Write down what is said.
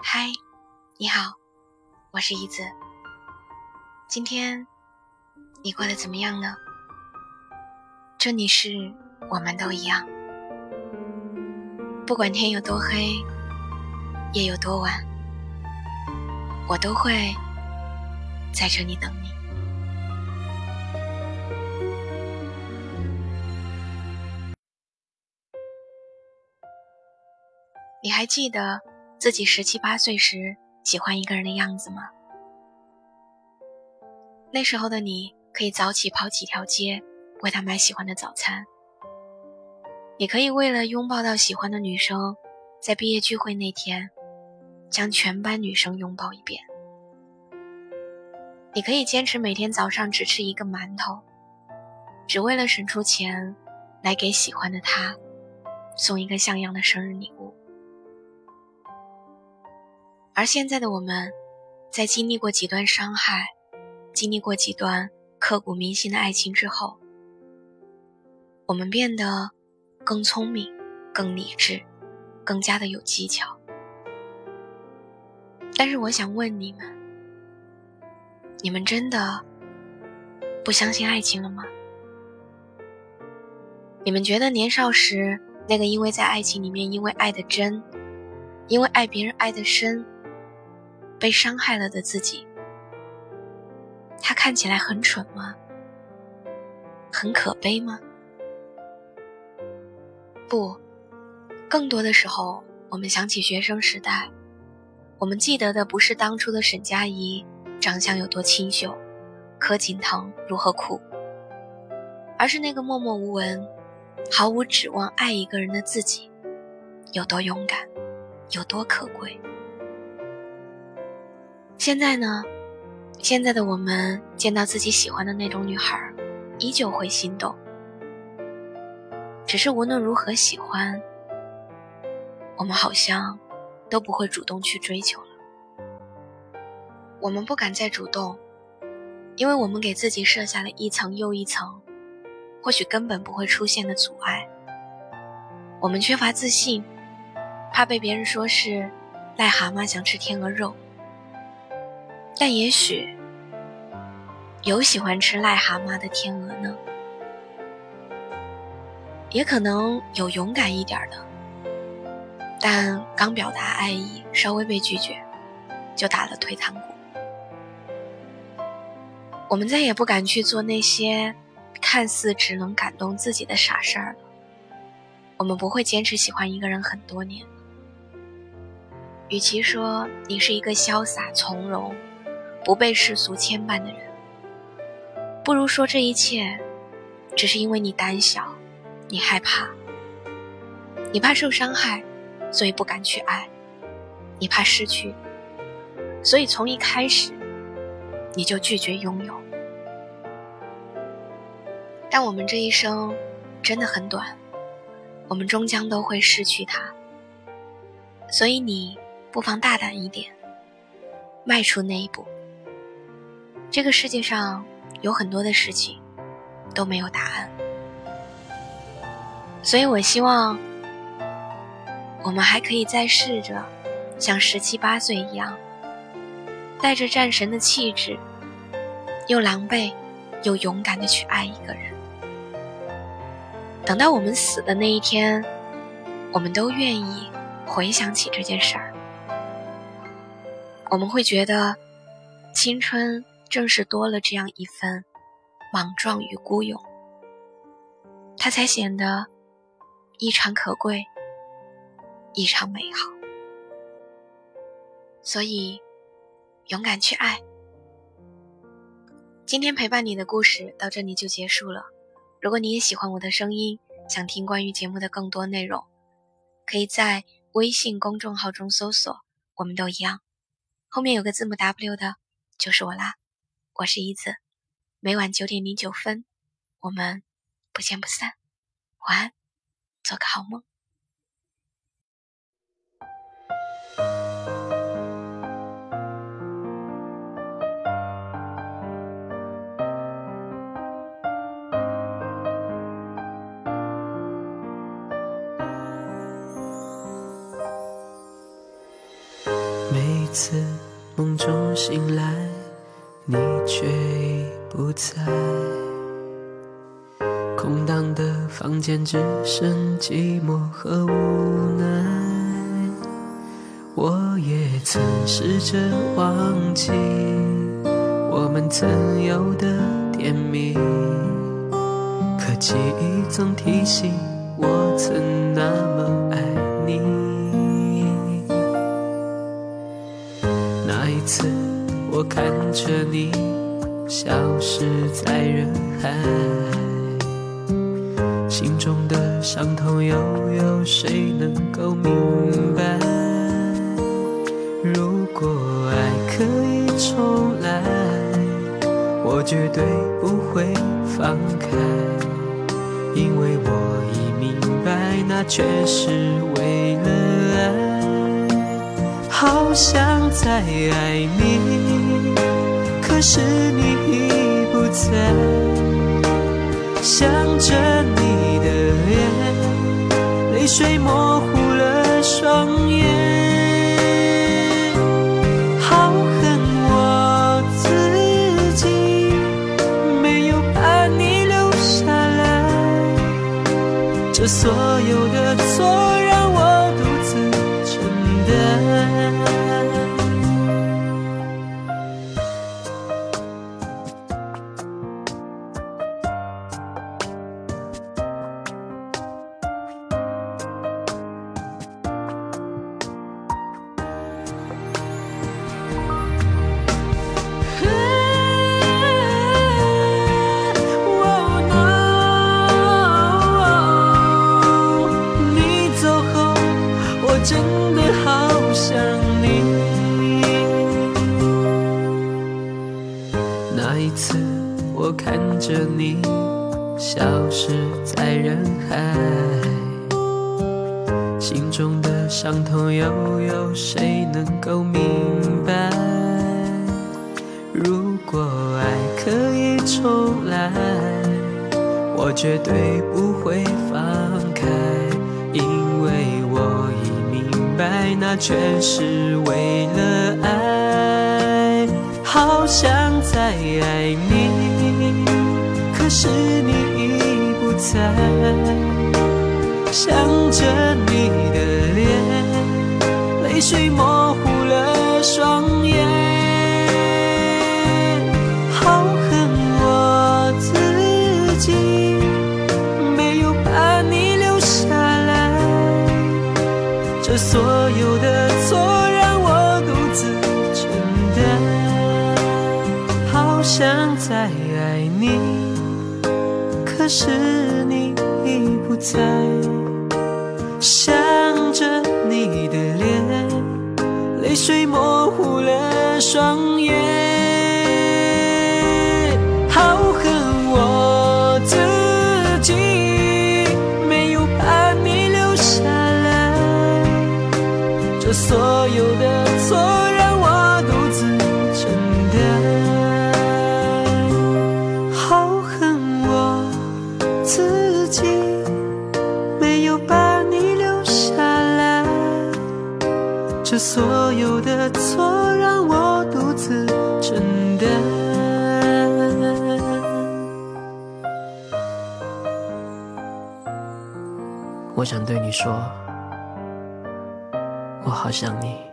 嗨，你好，我是怡子。今天你过得怎么样呢？这里是我们都一样，不管天有多黑，夜有多晚，我都会在这里等你。你还记得自己十七八岁时喜欢一个人的样子吗？那时候的你可以早起跑几条街，为他买喜欢的早餐。你可以为了拥抱到喜欢的女生，在毕业聚会那天，将全班女生拥抱一遍。你可以坚持每天早上只吃一个馒头，只为了省出钱，来给喜欢的他，送一个像样的生日礼物。而现在的我们，在经历过几段伤害，经历过几段刻骨铭心的爱情之后，我们变得更聪明、更理智、更加的有技巧。但是我想问你们：你们真的不相信爱情了吗？你们觉得年少时那个因为在爱情里面因为爱的真，因为爱别人爱的深？被伤害了的自己，他看起来很蠢吗？很可悲吗？不，更多的时候，我们想起学生时代，我们记得的不是当初的沈佳宜长相有多清秀，柯景腾如何酷，而是那个默默无闻、毫无指望爱一个人的自己，有多勇敢，有多可贵。现在呢？现在的我们见到自己喜欢的那种女孩，依旧会心动。只是无论如何喜欢，我们好像都不会主动去追求了。我们不敢再主动，因为我们给自己设下了一层又一层，或许根本不会出现的阻碍。我们缺乏自信，怕被别人说是癞蛤蟆想吃天鹅肉。但也许有喜欢吃癞蛤蟆的天鹅呢，也可能有勇敢一点的，但刚表达爱意，稍微被拒绝，就打了退堂鼓。我们再也不敢去做那些看似只能感动自己的傻事儿了。我们不会坚持喜欢一个人很多年。与其说你是一个潇洒从容。不被世俗牵绊的人，不如说这一切，只是因为你胆小，你害怕，你怕受伤害，所以不敢去爱，你怕失去，所以从一开始，你就拒绝拥有。但我们这一生真的很短，我们终将都会失去他，所以你不妨大胆一点，迈出那一步。这个世界上有很多的事情都没有答案，所以我希望我们还可以再试着像十七八岁一样，带着战神的气质，又狼狈又勇敢的去爱一个人。等到我们死的那一天，我们都愿意回想起这件事儿，我们会觉得青春。正是多了这样一份莽撞与孤勇，它才显得异常可贵，异常美好。所以，勇敢去爱。今天陪伴你的故事到这里就结束了。如果你也喜欢我的声音，想听关于节目的更多内容，可以在微信公众号中搜索“我们都一样”，后面有个字母 W 的，就是我啦。我是一子，每晚九点零九分，我们不见不散。晚安，做个好梦。每次梦中醒来，你却已不在。空荡的房间只剩寂寞和无奈。我也曾试着忘记我们曾有的甜蜜，可记忆总提醒我曾那着你消失在人海。心中的伤痛，又有谁能够明白？如果爱可以重来，我绝对不会放开，因为我已明白，那全是为了爱。好想再爱你，可是你已不在，想着你的。泪水模糊了双眼，好恨我自己没有把你留下来，这所有的错。在人海，心中的伤痛又有谁能够明白？如果爱可以重来，我绝对不会放开，因为我已明白，那全是为了爱，好想再爱你。可是你在，想着你的脸，泪水模糊了双眼。好恨我自己，没有把你留下来。这所有的错让我独自承担。好想再爱你。是你已不在，想着你的脸，泪水模糊了双眼。所有的错让我独自承担。我想对你说，我好想你。